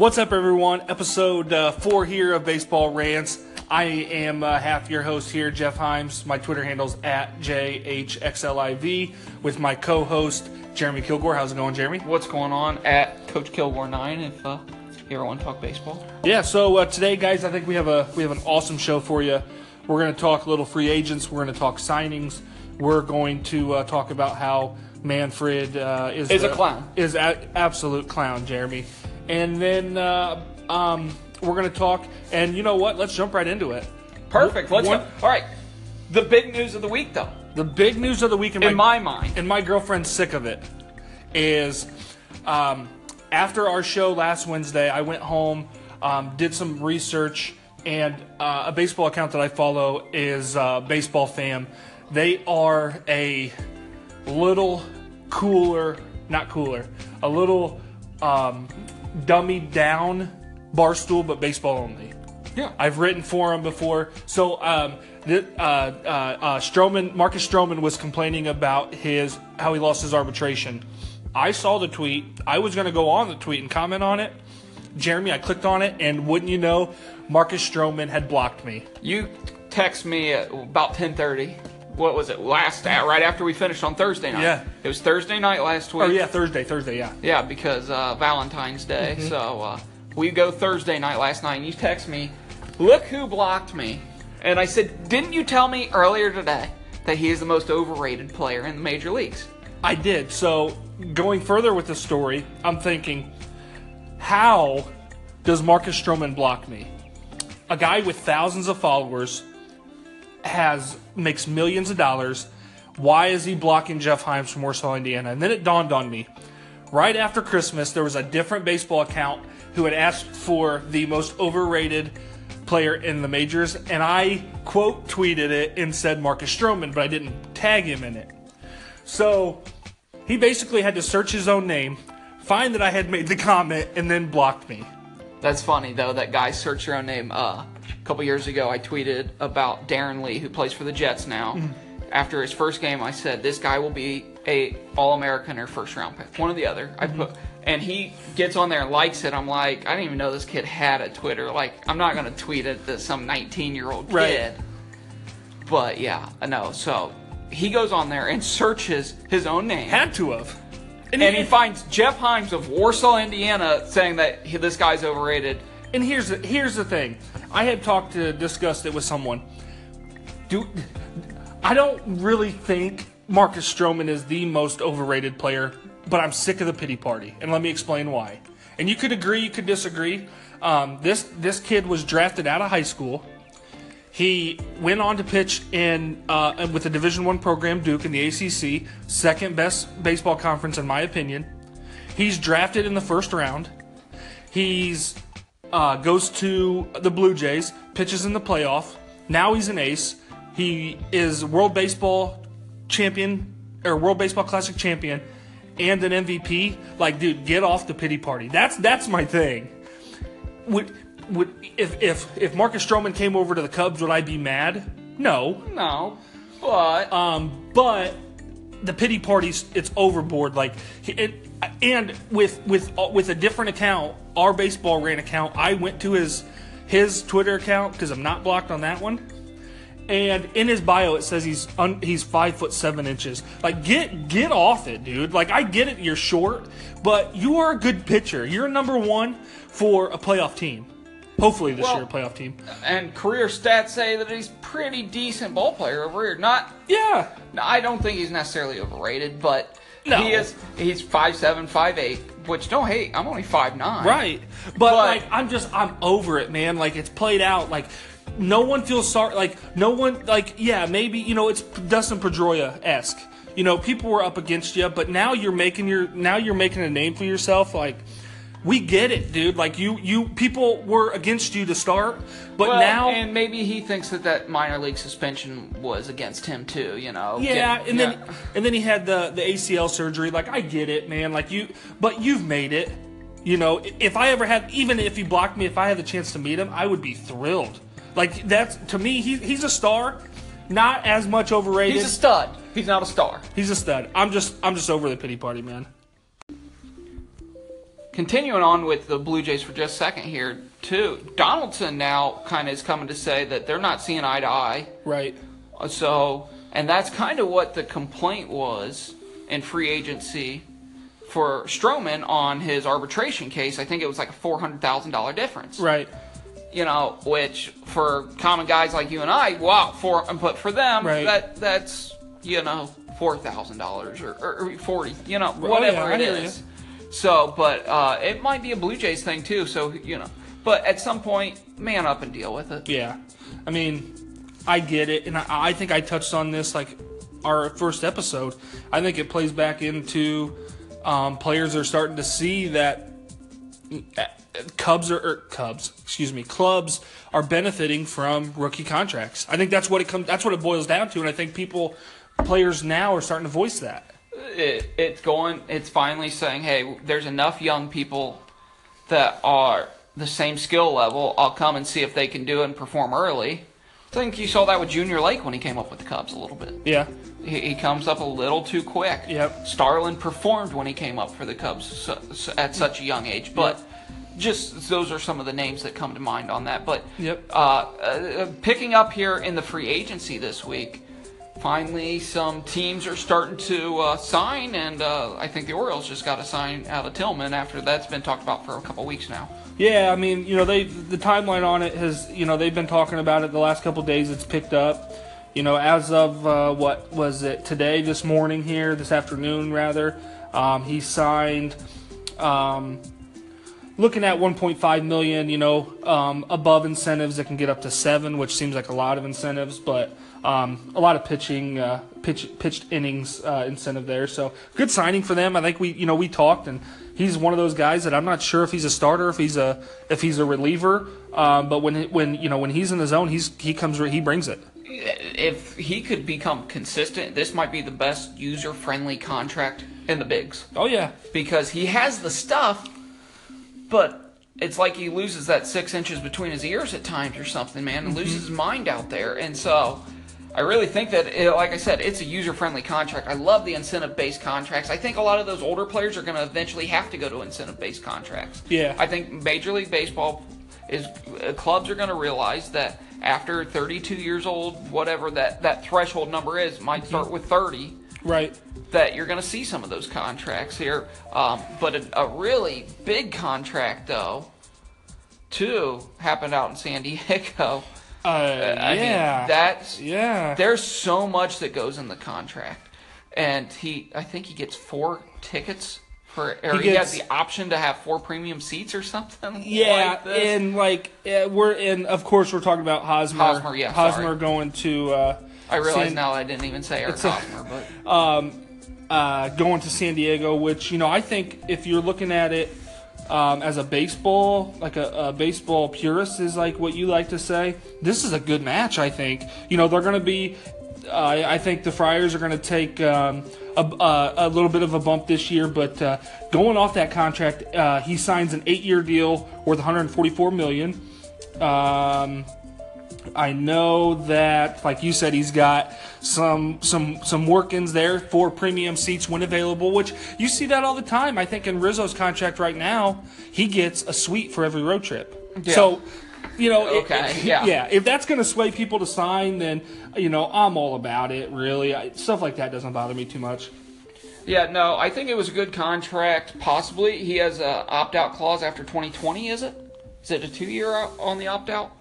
What's up, everyone? Episode uh, four here of Baseball Rants. I am uh, half your host here, Jeff Himes. My Twitter handle's at JHXLIV with my co host, Jeremy Kilgore. How's it going, Jeremy? What's going on at Coach Kilgore9 if uh, you ever want to talk baseball? Yeah, so uh, today, guys, I think we have a we have an awesome show for you. We're going to talk little free agents. We're going to talk signings. We're going to uh, talk about how Manfred uh, is Is a clown. Is a absolute clown, Jeremy. And then uh, um, we're going to talk. And you know what? Let's jump right into it. Perfect. Let's One- go. All right. The big news of the week, though, The big news of the week in, in my mind, and my girlfriend's sick of it, is um, after our show last Wednesday, I went home, um, did some research, and uh, a baseball account that I follow is uh, Baseball Fam. They are a little cooler, not cooler, a little um, dummied down barstool, but baseball only. yeah, I've written for him before. So, um, th- uh, uh, uh, Stroman, Marcus Stroman was complaining about his how he lost his arbitration. I saw the tweet. I was going to go on the tweet and comment on it. Jeremy, I clicked on it, and wouldn't you know, Marcus Stroman had blocked me. you text me at about 10:30. What was it? Last uh, right after we finished on Thursday night. Yeah. It was Thursday night last week. Oh yeah, Thursday, Thursday, yeah. Yeah, because uh, Valentine's Day. Mm-hmm. So uh, we go Thursday night last night, and you text me, look who blocked me. And I said, didn't you tell me earlier today that he is the most overrated player in the major leagues? I did. So going further with the story, I'm thinking, how does Marcus Stroman block me? A guy with thousands of followers has makes millions of dollars. Why is he blocking Jeff Himes from Warsaw, Indiana? And then it dawned on me. Right after Christmas, there was a different baseball account who had asked for the most overrated player in the majors, and I quote tweeted it and said Marcus Stroman, but I didn't tag him in it. So he basically had to search his own name, find that I had made the comment, and then blocked me. That's funny though. That guy search your own name. Uh, a couple years ago, I tweeted about Darron Lee, who plays for the Jets now. Mm-hmm. After his first game, I said this guy will be a All American or first round pick, one or the other. I Mm-hmm. put, and he gets on there and likes it. I'm like, I didn't even know this kid had a Twitter. Like, I'm not gonna tweet it to some 19 year old kid. Right. But yeah, I know. So he goes on there and searches his own name. Had to have. and he finds Jeff Himes of Warsaw, Indiana, saying that he, this guy's overrated. And here's the, here's the thing. I had talked to discussed it with someone. Do I don't really think Marcus Stroman is the most overrated player, but I'm sick of the pity party, and let me explain why. And you could agree, you could disagree. Um, this this kid was drafted out of high school. He went on to pitch in uh, with the Division One program, Duke, in the ACC, second best baseball conference in my opinion. He's drafted in the first round. He's uh, goes to the Blue Jays, pitches in the playoff. Now he's an ace. He is World Baseball champion or World Baseball Classic champion and an MVP. Like, dude, get off the pity party. That's that's my thing. Would would if if if Marcus Stroman came over to the Cubs, would I be mad? No. No, but Um, but the pity parties, it's overboard. Like, it, and with with with a different account, our baseball ran account, I went to his his Twitter account because I'm not blocked on that one. And in his bio, it says he's un, he's five foot seven inches. Like, get get off it, dude. Like, I get it, you're short, but you are a good pitcher. You're number one for a playoff team. Hopefully this Well- year, playoff team. and career stats say that he's pretty decent ball player over here. Not, Yeah, I don't think he's necessarily overrated, but No. he is. He's five seven, five eight. Which don't hate. I'm only five nine. Right. But, But- like I'm just I'm over it, man. Like it's played out. Like no one feels sorry like no one like yeah, maybe you know it's Dustin Pedroia esque. You know, people were up against you, but now you're making your now you're making a name for yourself like we get it, dude. Like you, you people were against you to start, but Well, now, and maybe he thinks that that minor league suspension was against him too. You know. yeah, and then yeah. and then he had the the ACL surgery. Like I get it, man. Like you, but you've made it. You know, if I ever had, even if he blocked me, if I had the chance to meet him, I would be thrilled. Like that's to me, he, he's a star, not as much overrated. he's a stud. He's not a star. He's a stud. I'm just I'm just over the pity party, man. Continuing on with the Blue Jays for just a second here, too. Donaldson now kind of is coming to say that they're not seeing eye to eye. Right. So, and that's kind of what the complaint was in free agency for Stroman on his arbitration case. I think it was like a four hundred thousand dollar difference. Right. You know, which for common guys like you and I, wow, for but for them, Right. that that's you know four thousand dollars or, or or forty, you know, Oh, whatever yeah, I it is. So, but uh, it might be a Blue Jays thing too. So you know, but at some point, man up and deal with it. Yeah, I mean, I get it, and I, I think I touched on this like our first episode. I think it plays back into um, players are starting to see that uh, Cubs or Cubs, excuse me, clubs are benefiting from rookie contracts. I think that's what it comes. That's what it boils down to, and I think people, players now are starting to voice that. It, it's going it's finally saying hey there's enough young people that are the same skill level. I'll come and see if they can do it and perform early. I think you saw that with junior lake when he came up with the cubs a little bit. Yeah, he, he comes up a little too quick. Yep. starlin performed when he came up for the cubs so, so, at such a young age but just those are some of the names that come to mind on that but Yep. uh, uh, picking up here in the free agency this week finally some teams are starting to uh, sign and uh, i think the orioles just got a sign out of tillman after that's been talked about for a couple weeks now Yeah, I mean, you know, they the timeline on it has, you know, they've been talking about it the last couple days. It's picked up. You know, as of uh, what was it today, this morning here, this afternoon rather, um, he signed. Um, looking at 1.5 million, you know, um, above incentives that can get up to seven, which seems like a lot of incentives, but um, a lot of pitching, uh, pitch, pitched innings uh, incentive there. So good signing for them. I think we, you know, we talked, and he's one of those guys that I'm not sure if he's a starter, if he's a, if he's a reliever. Um, but when, when you know, when he's in the zone, he's he comes, he brings it. if he could become consistent this might be the best user friendly contract in the bigs Oh yeah, because he has the stuff, but it's like he loses that six inches between his ears at times or something, man, and loses his mind out there. And so, I really think that, it, like I said, it's a user-friendly contract. I love the incentive-based contracts. I think a lot of those older players are going to eventually have to go to incentive-based contracts. Yeah. I think Major League Baseball is uh, clubs are going to realize that after 32 years old, whatever that that threshold number is, might start with 30 right. That you're going to see some of those contracts here. Um, but a, a really big contract, though, too, happened out in San Diego. Uh, I mean, yeah, that's yeah. there's so much that goes in the contract, and he, I think he gets four tickets for, or he, He has the option to have four premium seats or something. Yeah, like this. and like uh, we're in. Of course, we're talking about Hosmer. Hosmer, yeah, Hosmer sorry. going to. Uh, I realize San- now I didn't even say Eric It's a- Hosmer, but um, uh, going to San Diego, which you know I think if you're looking at it um, as a baseball, like a, a baseball purist is like what you like to say. This is a good match. I think you know they're going to be. Uh, I think the Friars are going to take um, a, a, a little bit of a bump this year, but uh, going off that contract, uh, he signs an eight-year deal worth 144 million. Um, I know that, like you said, he's got some some some work-ins there for premium seats when available, which you see that all the time. I think in Rizzo's contract right now, he gets a suite for every road trip. Yeah. So, you know, Okay, it- yeah. yeah. If that's going to sway people to sign, then you know I'm all about it. Really, I, stuff like that doesn't bother me too much. yeah, no, I think it was a good contract. Possibly he has a opt-out clause after 2020. Is it? Is it a two-year on the opt-out?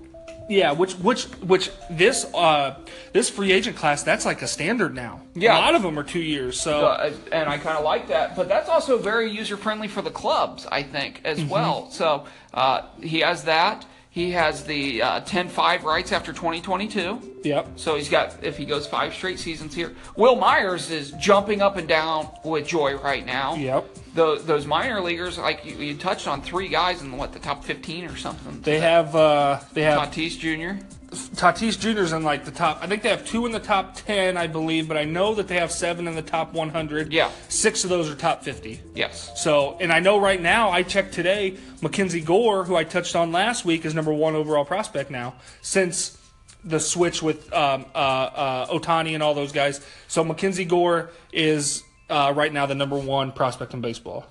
Yeah, which which which this uh this free agent class that's like a standard now. Yeah. a lot of them are two years. So Uh, and I kind of like that, but that's also very user friendly for the clubs, I think, as Mm-hmm. well. So uh, he has that. He has the uh, 10-5 rights after 2022. yep. So he's got if he goes five straight seasons here. Wil Myers is jumping up and down with joy right now. Yep. Those, those minor leaguers, like you, you touched on, three guys in what the top 15 or something. They have uh, they have Tatis Jr. Tatis Jr.'s in like the top. I think they have two in the top ten, I believe, but I know that they have seven in the top 100. Yeah. six of those are top 50. Yes. So, and I know right now, I checked today, Mackenzie Gore, who I touched on last week, is number one overall prospect now since the switch with um, uh, uh, Ohtani and all those guys. So Mackenzie Gore is uh, right now the number one prospect in baseball.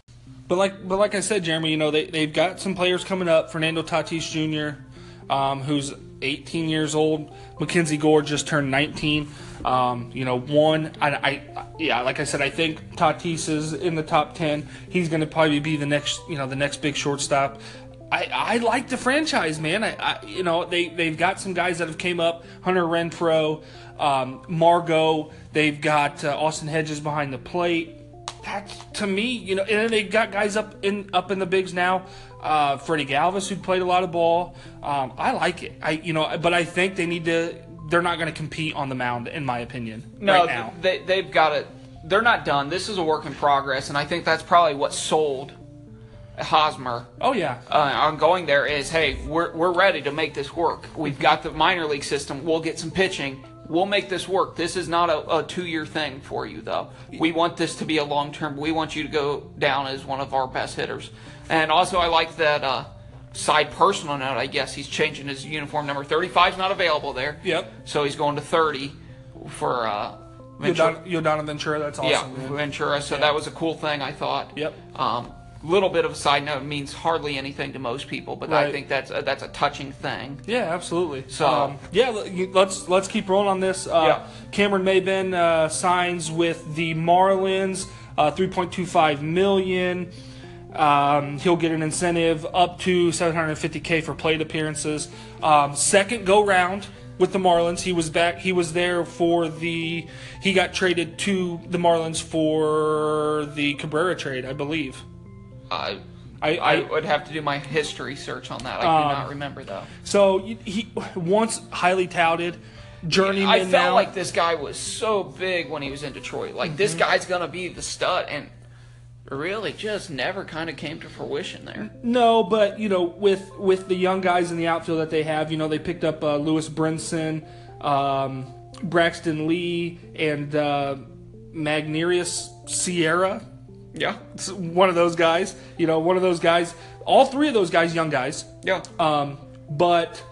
But like, but like I said, Jeremy, you know they they've got some players coming up. Fernando Tatis Jr., um, who's 18 years old. Mackenzie Gore just turned 19. Um, you know, one, I, I, yeah, like I said, I think Tatis is in the top 10. He's going to probably be the next, you know, the next big shortstop. I, I like the franchise, man. I, I, you know, they they've got some guys that have came up. Hunter Renfroe, um, Margot. They've got uh, Austin Hedges behind the plate. That's to me, you know, and then they've got guys up in up in the bigs now. Uh, Freddie Galvis, who played a lot of ball. Um, I like it. I, you know, but I think they need to. They're not going to compete on the mound, in my opinion. No, right now. they they've got it. They're not done. This is a work in progress, and I think that's probably what sold Hosmer Oh yeah, uh, on going there is, hey, we're, we're ready to make this work. We've got the minor league system. We'll get some pitching. We'll make this work. This is not a, a two year thing for you, though. We want this to be a long term. We want you to go down as one of our best hitters. And also, I like that uh, side personal note, I guess. He's changing his uniform number. 35 is not available there. Yep. So he's going to 30 for uh, Ventura. Yordano, Yordano Ventura. That's awesome. Yeah, man. Ventura. So that was a cool thing, I thought. Yep. Um, little bit of a side note means hardly anything to most people, but I think that's a, that's a touching thing. Yeah, absolutely. So- um, yeah, let's let's keep rolling on this. Uh, Yeah. Cameron Maybin uh, signs with the Marlins, uh, three point two five million. Um, he'll get an incentive up to 750k for plate appearances. Um, second go round with the Marlins. He was back. He was there for the. He got traded to the Marlins for the Cabrera trade, I believe. I, I, I would have to do my history search on that. I Um, do not remember though. so he, once highly touted journeyman I felt now. like this guy was so big when he was in Detroit. Like this Mm-hmm. guy's gonna be the stud, and really just never kind of came to fruition there. No, but you know, with with the young guys in the outfield that they have, you know, they picked up uh, Lewis Brinson, um, Braxton Lee, and uh, Magneuris Sierra. Yeah, one of those guys. You know, one of those guys. All three of those guys, young guys. yeah. Um, but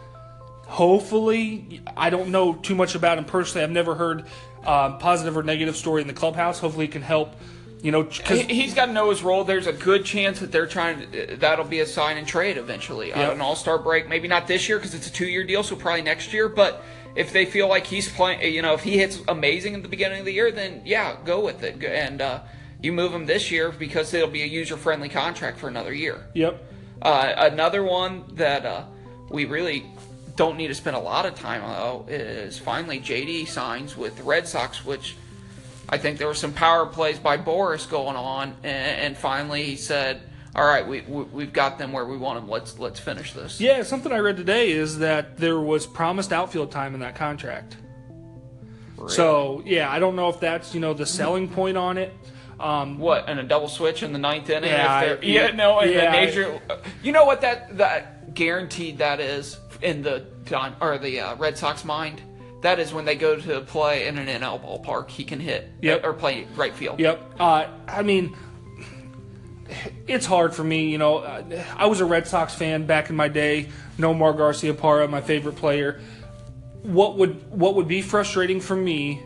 hopefully, I don't know too much about him personally. I've never heard um, positive or negative story in the clubhouse. Hopefully, he can help. You know, because He- He's got to know his role. There's a good chance that they're trying to. That'll be a sign and trade eventually. Uh, Yep. an All Star break, maybe not this year because it's a two year deal, so probably next year. But if they feel like he's playing, you know, if he hits amazing at the beginning of the year, then yeah, go with it. And uh, you move him this year because it'll be a user friendly contract for another year. yep. Uh, another one that uh, we really don't need to spend a lot of time on though, is finally JD signs with the Red Sox, which I think there were some power plays by Boris going on, and, and finally he said, "All right, we, we we've got them where we want them. Let's let's finish this." Yeah, something I read today is that there was promised outfield time in that contract. So yeah, I don't know if that's you know the selling point on it. Um, What and a double switch in the ninth inning? Yeah, yeah, no, in yeah, major. You know what that that guaranteed that is in the Don- or the uh, Red Sox mind. That is when they go to play in an NL ballpark, he can hit Yep. or play right field. Yep. Uh, I mean, it's hard for me. You know, uh, I was a Red Sox fan back in my day. Nomar Garciaparra, my favorite player. What would what would be frustrating for me,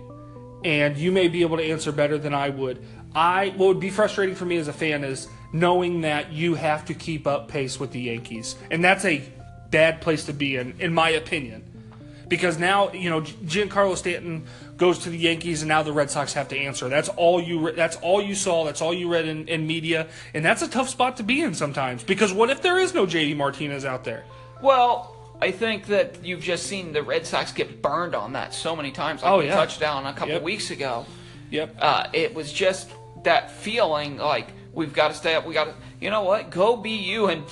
and you may be able to answer better than I would. I what would be frustrating for me as a fan is knowing that you have to keep up pace with the Yankees, and that's a bad place to be in, in my opinion because now you know Giancarlo Stanton goes to the Yankees, and now the Red Sox have to answer. That's all you. Re- that's all you saw. That's all you read in, in media, and that's a tough spot to be in sometimes. Because what if there is no JD Martinez out there? Well, I think that you've just seen the Red Sox get burned on that so many times. Like Oh, yeah. touched on a couple Yep. weeks ago. Yep. uh, it was just that feeling like we've got to stay up. We got to, you know what? Go be you and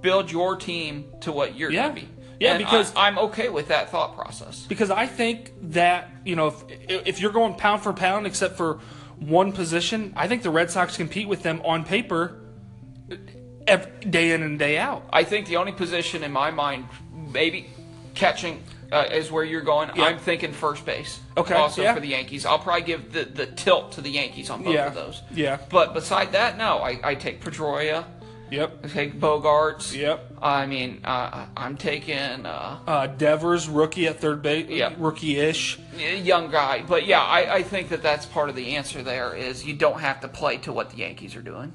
build your team to what you're Yeah. going to be. Yeah, And because- I, I'm okay with that thought process. Because I think that you know if if you're going pound for pound, except for one position, I think the Red Sox compete with them on paper, ev day in and day out. I think the only position in my mind, maybe catching. Uh, is where you're going. Yeah. I'm thinking first base. Okay, Also yeah. for the Yankees, I'll probably give the, the tilt to the Yankees on both Yeah, of those. yeah. But beside that, no. I, I take Pedroia. Yep. I take Bogaerts. Yep. I mean, uh, I'm taking. Uh, Uh, Devers, rookie at third base, Yeah. rookie-ish. young guy. But yeah, I, I think that that's part of the answer there is you don't have to play to what the Yankees are doing.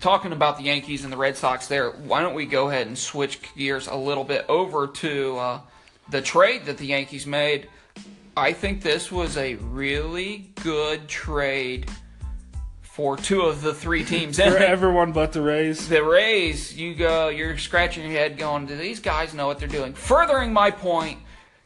Talking about the Yankees and the Red Sox there, why don't we go ahead and switch gears a little bit over to uh, the trade that the Yankees made? I think this was a really good trade for two of the three teams. For everyone but the Rays. The Rays, you go, you're scratching your head going, do these guys know what they're doing? Furthering my point,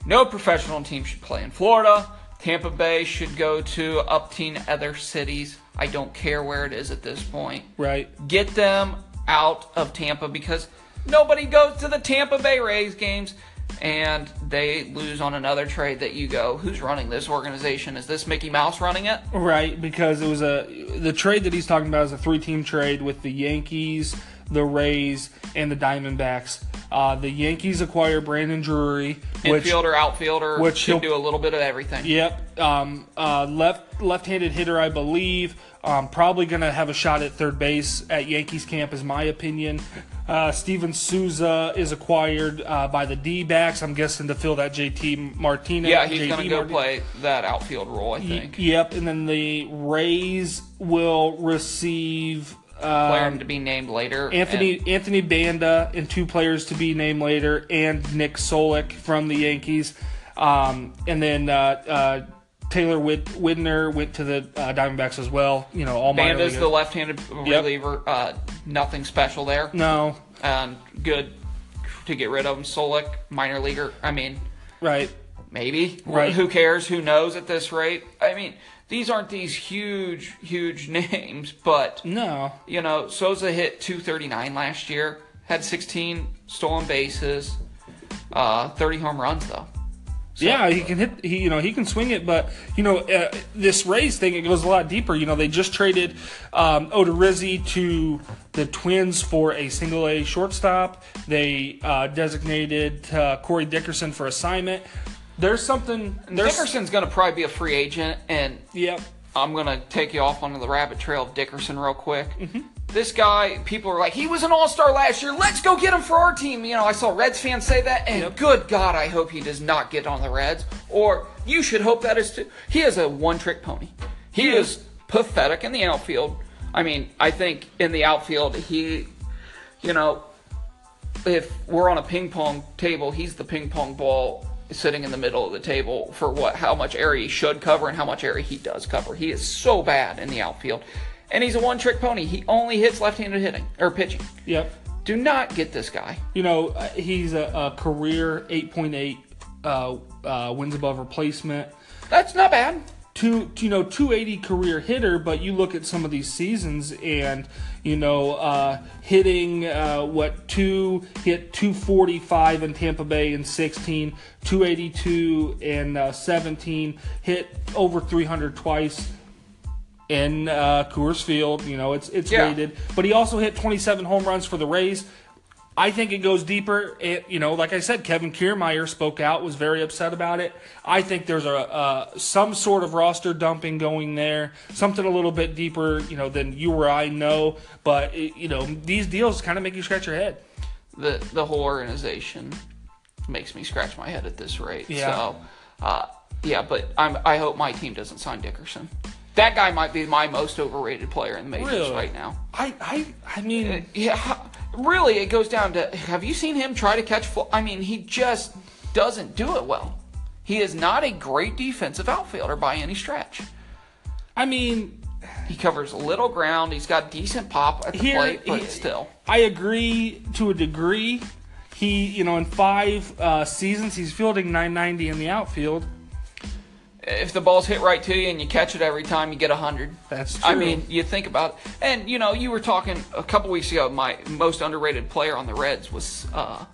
no professional team should play in Florida. Tampa Bay should go to up team other cities. I don't care where it is at this point. Right. Get them out of Tampa because nobody goes to the Tampa Bay Rays games and they lose on another trade that you go, who's running this organization? Is this Mickey Mouse running it? Right, because it was a the trade that he's talking about is a three team trade with the Yankees, the Rays, and the Diamondbacks. Uh, the Yankees acquire Brandon Drury, which Infielder, outfielder, which should he'll- do a little bit of everything. Yep. Um, uh, left left-handed hitter, I believe. Um, probably going to have a shot at third base at Yankees camp, is my opinion. Uh, Steven Souza is acquired uh, by the D-backs. I'm guessing to fill that JD Martinez. Yeah, he's going to go Martinez. play that outfield role, I think. Yep, and then the Rays will receive uh, Player to be named later. Anthony and- Anthony Banda and two players to be named later, and Nick Solak from the Yankees, um, and then uh, uh, Taylor Whit- Widener went to the uh, Diamondbacks as well. You know, all Banda's the left-handed reliever. Uh, nothing special there. no, Um, good to get rid of him. Solak, minor leaguer. I mean, right, maybe. Right. Who cares? Who knows at this rate? I mean, these aren't these huge, huge names, but no, you know, Souza hit 239 last year, had 16 stolen bases, uh, 30 home runs though. So- yeah, he can hit. He you know he can swing it, but you know uh, this Rays thing it goes a lot deeper. You know they just traded um, Odorizzi to the Twins for a single A shortstop. They uh, designated uh, Corey Dickerson for assignment. There's something. There's, Dickerson's going to probably be a free agent, and Yep. I'm going to take you off onto the rabbit trail of Dickerson real quick. Mm-hmm. This guy, people are like, he was an all star last year. Let's go get him for our team. You know, I saw Reds fans say that, and Yep. good God, I hope he does not get on the Reds. Or you should hope that is too. He is a one trick pony. He is pathetic in the outfield. I mean, I think in the outfield, he, you know, if we're on a ping pong table, he's the ping pong ball sitting in the middle of the table for what how much area he should cover and how much area he does cover. He is so bad in the outfield. And he's a one trick pony. He only hits left handed hitting or pitching. Yep. Do not get this guy. You know uh, he's a, a career 8.8 uh, uh, wins above replacement. That's not bad. Two you know 280 career hitter but you look at some of these seasons and you know uh, hitting uh, what two hit 245 in Tampa Bay in 16 282 in uh, 17 hit over 300 twice in uh, Coors Field you know it's it's Yeah. rated but he also hit 27 home runs for the Rays I think it goes deeper. It, you know, like I said, Kevin Kiermaier spoke out, was very upset about it. I think there's a uh, some sort of roster dumping going there, something a little bit deeper, you know, than you or I know. But it, you know, these deals kind of make you scratch your head. The the whole organization makes me scratch my head at this rate. Yeah. So uh, yeah, but I'm I hope my team doesn't sign Dickerson. That guy might be my most overrated player in the majors Really? right now. I, I, I mean, Yeah, really, it goes down to have you seen him try to catch? Fl- I mean, he just doesn't do it well. He is not a great defensive outfielder by any stretch. I mean, He covers little ground. He's got decent pop at the Here, plate, but he- still. I agree to a degree. He, you know, in five uh, seasons, he's fielding 990 in the outfield. If the ball's hit right to you and you catch it every time, you get a 100. That's true. I mean, you think about it. And, you know, you were talking a couple weeks ago, my most underrated player on the Reds was uh,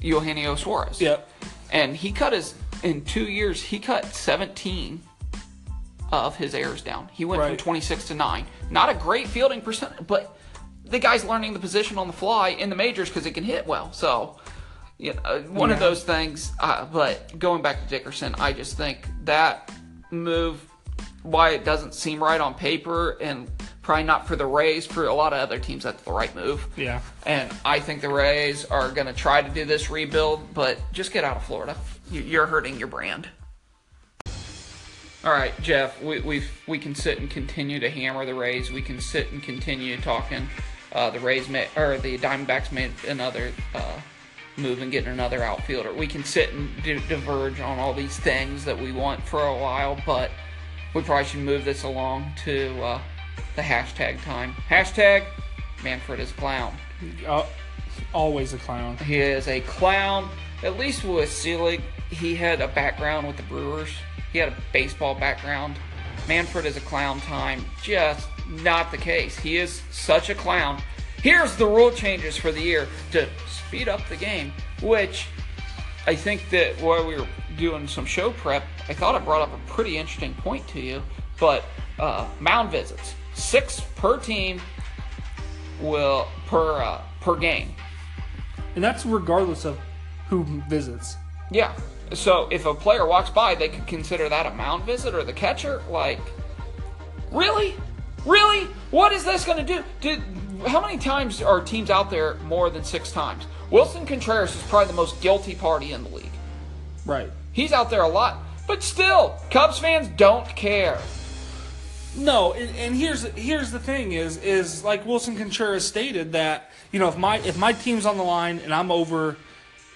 Eugenio Suarez. Yep. And he cut his, in two years, he cut 17 of his errors down. He went from 26 to 9. Not a great fielding percent, but the guy's learning the position on the fly in the majors because he can hit well. So, you know, one of those things. Uh, but going back to Dickerson, I just think that move, why it doesn't seem right on paper and probably not for the Rays, for a lot of other teams, that's the right move. Yeah. And I think the Rays are going to try to do this rebuild, but just get out of Florida. You- You're hurting your brand. All right, Jeff. We we we can sit and continue to hammer the Rays. We can sit and continue talking. Uh, the Rays made or the Diamondbacks made another uh, move and getting another outfielder. We can sit and di- diverge on all these things that we want for a while, but we probably should move this along to uh, the hashtag time. Hashtag Manfred is a clown. Uh, always a clown. He is a clown. At least with Selig, he had a background with the Brewers. He had a baseball background. Manfred is a clown time. Just not the case. He is such a clown. Here's the rule changes for the year to speed up the game, which I think that while we were doing some show prep, I thought I brought up a pretty interesting point to you. But uh, mound visits, six per team, will per uh, per game. And that's regardless of who visits. Yeah. So if a player walks by, they could consider that a mound visit or the catcher. Like, really, really, what is this going to do? Did how many times are teams out there more than six times? Willson Contreras is probably the most guilty party in the league. Right. He's out there a lot, but still, Cubs fans don't care. No, and, and here's here's the thing is is like Willson Contreras stated that you know if my if my team's on the line and I'm over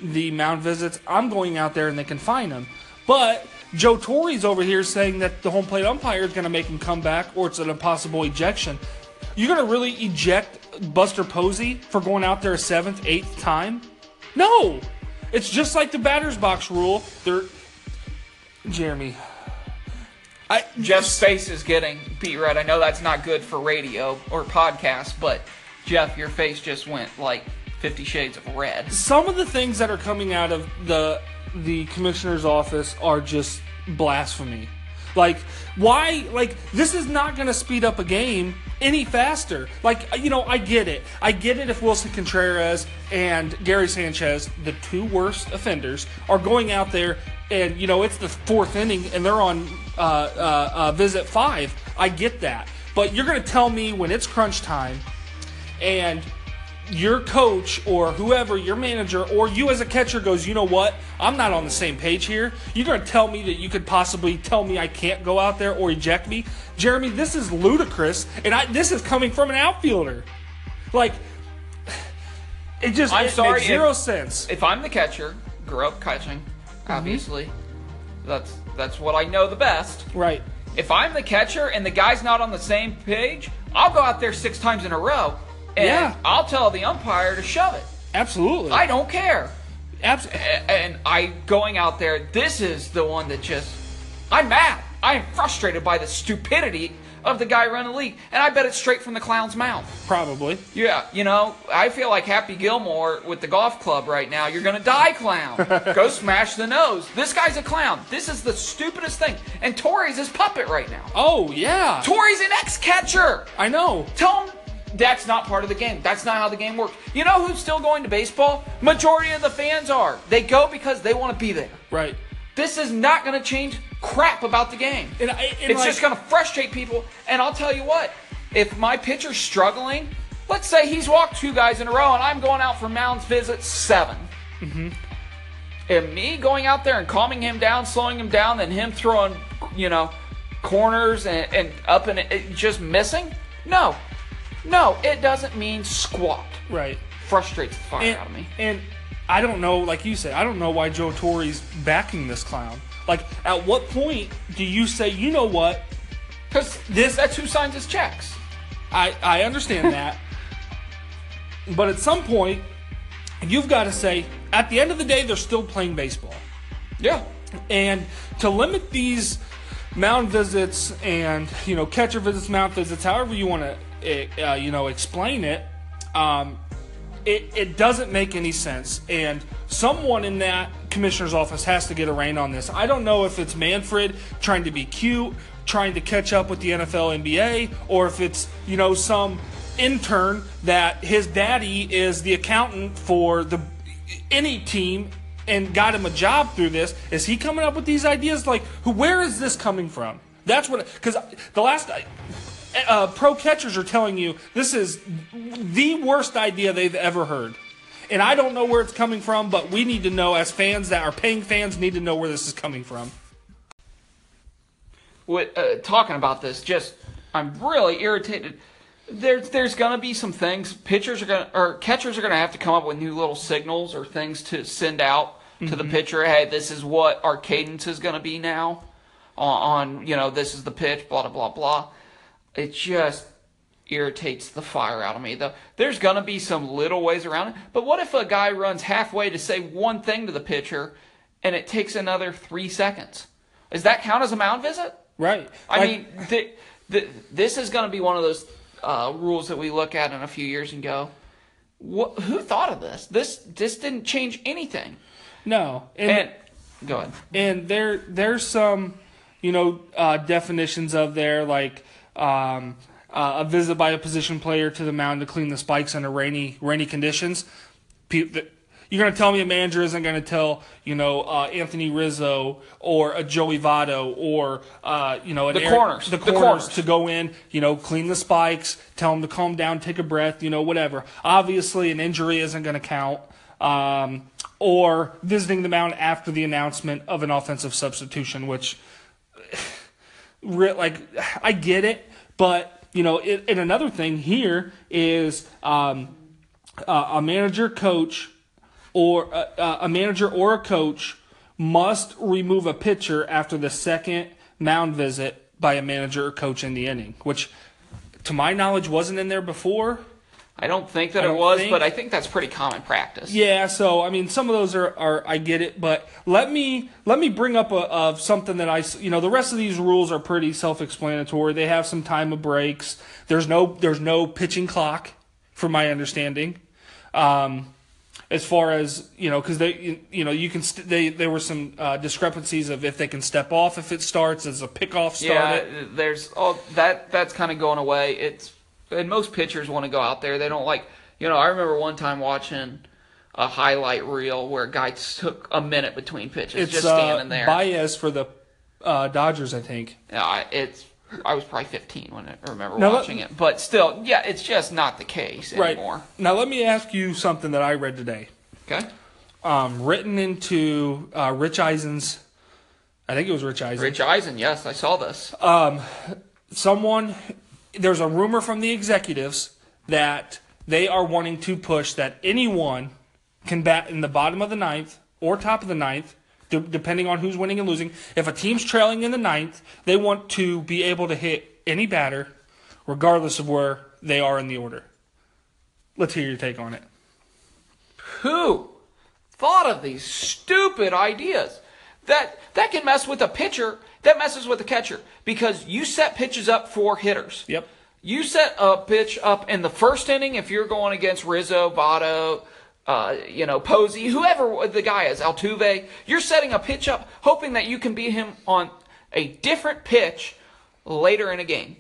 the mound visits, I'm going out there and they can find him. But Joe Torre's over here saying that the home plate umpire is going to make him come back or it's an impossible ejection. You're going to really eject Buster Posey for going out there a seventh, eighth time? No. It's just like the batter's box rule. They're Jeremy. I Jeff's face is getting beet red. I know that's not good for radio or podcast, but Jeff, your face just went like Fifty Shades of Red. some of the things that are coming out of the the commissioner's office are just blasphemy. Like why like this is not going to speed up a game any faster. Like you know, I get it. I get it if Willson Contreras and Gary Sanchez, the two worst offenders, are going out there and you know it's the fourth inning and they're on uh, uh, uh, visit five. I get that, but you're going to tell me when it's crunch time and your coach or whoever, your manager, or you as a catcher goes, you know what? I'm not on the same page here. You're going to tell me that you could possibly tell me I can't go out there or eject me? Jeremy, this is ludicrous, and I, this is coming from an outfielder. Like, it just I'm it sorry, makes zero if- sense. If I'm the catcher, grew up catching, Mm-hmm. obviously. That's that's what I know the best. Right. If I'm the catcher and the guy's not on the same page, I'll go out there six times in a row and Yeah. I'll tell the umpire to shove it. Absolutely. I don't care. Abs- A- and I going out there, this is the one that just I'm mad. I am frustrated by the stupidity of the guy running the league, and I bet it's straight from the clown's mouth. probably. Yeah, you know, I feel like Happy Gilmore with the golf club right now. You're gonna die, clown. Go smash the nose. This guy's a clown. This is the stupidest thing. And Torre's his puppet right now. Oh, yeah. Torre's an ex-catcher. I know. Tell him that's not part of the game. That's not how the game works. You know who's still going to baseball? Majority of the fans are. They go because they want to be there. Right. This is not going to change crap about the game. And and it's like- just going to frustrate people. And I'll tell you what, if my pitcher's struggling, let's say he's walked two guys in a row and I'm going out for Mounds visit 7 Mm-hmm. And me going out there and calming him down, slowing him down, and him throwing, you know, corners and, and up and just missing? No. No, it doesn't mean squat. Right. Frustrates the fire and, out of me. and I don't know, like you said, I don't know why Joe Torre's backing this clown. Like, at what point do you say, you know what? Because this, that's who signs his checks. I, I understand that. But at some point, you've got to say, at the end of the day, they're still playing baseball. Yeah. And to limit these mound visits and you know catcher visits, mound visits, however you want to uh, you know explain it, um, it it doesn't make any sense. And someone in that commissioner's office has to get a rein on this. I don't know if it's Manfred trying to be cute, trying to catch up with the NFL, NBA, or if it's you know some intern that his daddy is the accountant for the any team and got him a job through this. Is he coming up with these ideas? Like? Where is this coming from? That's what. Because the last uh, pro catchers are telling you this is the worst idea they've ever heard. And I don't know where it's coming from, but we need to know as fans that are paying fans need to know where this is coming from. with uh, talking about this. Just I'm really irritated. There's there's gonna be some things. Pitchers are gonna or catchers are gonna have to come up with new little signals or things to send out to the pitcher. Hey, this is what our cadence is gonna be now. On, on you know this is the pitch. Blah blah blah blah. It just irritates the fire out of me. Though there's gonna be some little ways around it. But what if a guy runs halfway to say one thing to the pitcher, and it takes another three seconds? Does that count as a mound visit? Right. I Like- mean, th- th- this is going to be one of those uh, rules that we look at in a few years and go, "Wh- "Who thought of this? This this didn't change anything." no. And, And go ahead. and there there's some you know uh, definitions of there like um, uh, a visit by a position player to the mound to clean the spikes under rainy rainy conditions. You're going to tell me a manager isn't going to tell you know uh, Anthony Rizzo or a Joey Votto or uh, you know The Aaron- corners. the The corners corners. to go in you know clean the spikes tell them to calm down take a breath you know whatever obviously an injury isn't going to count um, or visiting the mound after the announcement of an offensive substitution which re- like I get it, but you know, it, and another thing here is um, uh, a manager, coach, or uh, uh, a manager or a coach must remove a pitcher after the second mound visit by a manager or coach in the inning, which, to my knowledge, wasn't in there before. I don't think that I it was, think- but I think that's pretty common practice. Yeah, so I mean, some of those are, are I get it, but let me let me bring up a, of something that I you know the rest of these rules are pretty self-explanatory. They have some time of breaks. There's no there's no pitching clock, from my understanding. Um, as far as you know, because they you know you can st- they there were some uh, discrepancies of if they can step off if it starts as a pickoff start. Yeah, there's oh that that's kind of going away. It's and most pitchers want to go out there. They don't like you know. I remember one time watching a highlight reel where a guy took a minute between pitches, It's just uh, standing there. Baez for the uh, Dodgers, I think. Yeah, I- it's. I was probably 15 when I remember Now let- watching it, but still, yeah, it's just not the case anymore. Right now, let me ask you something that I read today. Okay. um, written into uh, Rich Eisen's. I think it was Rich Eisen. Rich Eisen, yes, I saw this. Someone, there's a rumor from the executives that they are wanting to push that anyone can bat in the bottom of the ninth or top of the ninth, de- depending on who's winning and losing. If a team's trailing in the ninth, they want to be able to hit any batter, regardless of where they are in the order. Let's hear your take on it. Who thought of these stupid ideas? That that can mess with a pitcher. That messes with the catcher because you set pitches up for hitters. Yep. You set a pitch up in the first inning if you're going against Rizzo, Votto, uh, you know, Posey, whoever the guy is, Altuve. You're setting a pitch up hoping that you can beat him on a different pitch later in a game.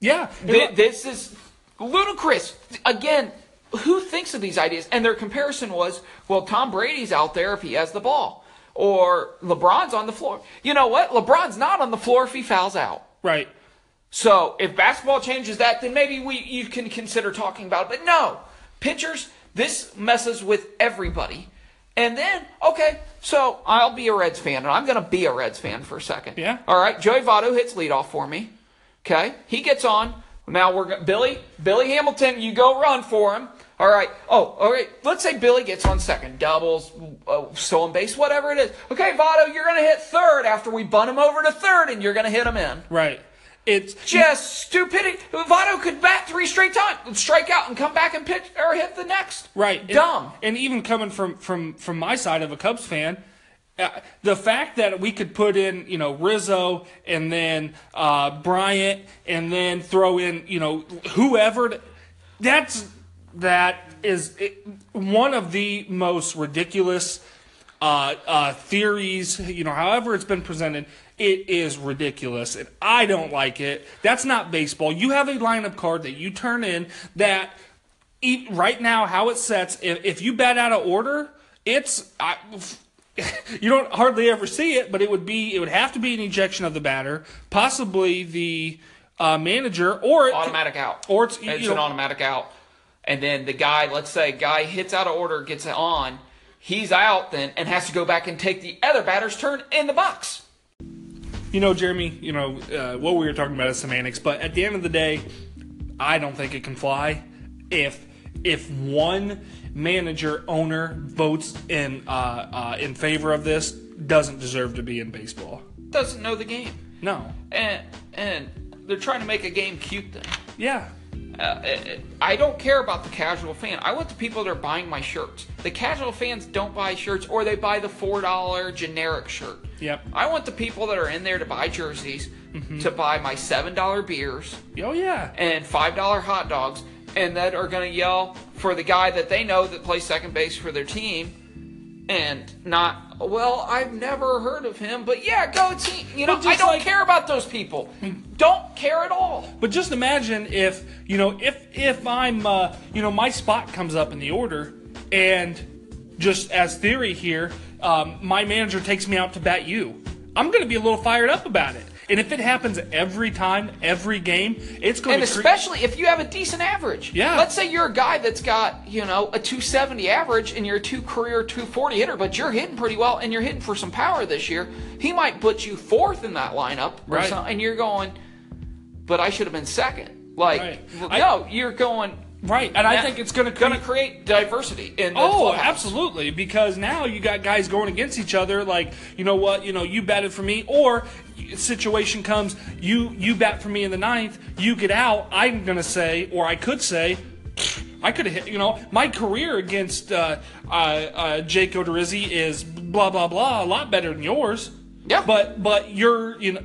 Yeah. Th- this is ludicrous. Again, who thinks of these ideas? And their comparison was, well, Tom Brady's out there if he has the ball, or LeBron's on the floor. You know what? LeBron's not on the floor if he fouls out. right. So if basketball changes that, then maybe we you can consider talking about it. But no, pitchers, this messes with everybody. And then, okay, so I'll be a Reds fan, and I'm going to be a Reds fan for a second. Yeah. All right, Joey Votto hits leadoff for me. Okay, he gets on. Now we're Billy Billy Hamilton. You go run for him. All right. Oh, all right. Let's say Billy gets on second, doubles, uh, stolen base, whatever it is. Okay, Votto, you're going to hit third after we bunt him over to third, and you're going to hit him in. Right. It's Just stupidity. Votto could bat three straight times, strike out, and come back and pitch or hit the next. Right. And- Dumb. And, even coming from from from my side of a Cubs fan, uh, the fact that we could put in you know Rizzo and then uh, Bryant and then throw in you know whoever, that's that is one of the most ridiculous uh, uh, theories. You know, however it's been presented. It is ridiculous, and I don't like it. That's not baseball. You have a lineup card that you turn in that right now how it sets if, if you bat out of order it's I, you don't hardly ever see it but it would be it would have to be an ejection of the batter possibly the uh, manager or Automatic out. or it's, it's you an automatic out. And then the guy, let's say, guy hits out of order, gets it on. He's out then and has to go back and take the other batter's turn in the box. you know, Jeremy, you know, uh, what we were talking about is semantics, but at the end of the day, I don't think it can fly if if one manager owner votes in uh, uh, in favor of this doesn't deserve to be in baseball. Doesn't know the game, No. and and they're trying to make a game cute thing. Yeah. Uh, I don't care about the casual fan. I want the people that are buying my shirts. The casual fans don't buy shirts, or they buy the four dollar generic shirt. Yep. I want the people that are in there to buy jerseys to buy my seven dollar beers Oh yeah. and five dollar hot dogs, and that are going to yell for the guy that they know that plays second base for their team, and not. Well, I've never heard of him, but yeah, go team. You know, I don't like- care about those people. Don't care at all. But just imagine if you know if if I'm uh, you know my spot comes up in the order, and just as theory here, um, my manager takes me out to bat you. I'm going to be a little fired up about it. And if it happens every time, every game, it's going And to cre- especially if you have a decent average. Yeah. Let's say you're a guy that's got, you know, a 270 average and you're a two career 240 hitter, but you're hitting pretty well and you're hitting for some power this year. He might put you fourth in that lineup. Or Right. something, and you're going, but I should have been second. Like, Right. well, I- no, you're going. Right. And I think it's going to Gonna create diversity in Oh, clubhouse. absolutely. Because now you got guys going against each other. Like, you know what? You know, you batted for me, or situation comes, you you bat for me in the ninth, you get out. I'm gonna say, or I could say, I could have hit. You know, my career against uh, uh, uh, Jake Odorizzi is blah blah blah, a lot better than yours. Yeah. But but you're you know,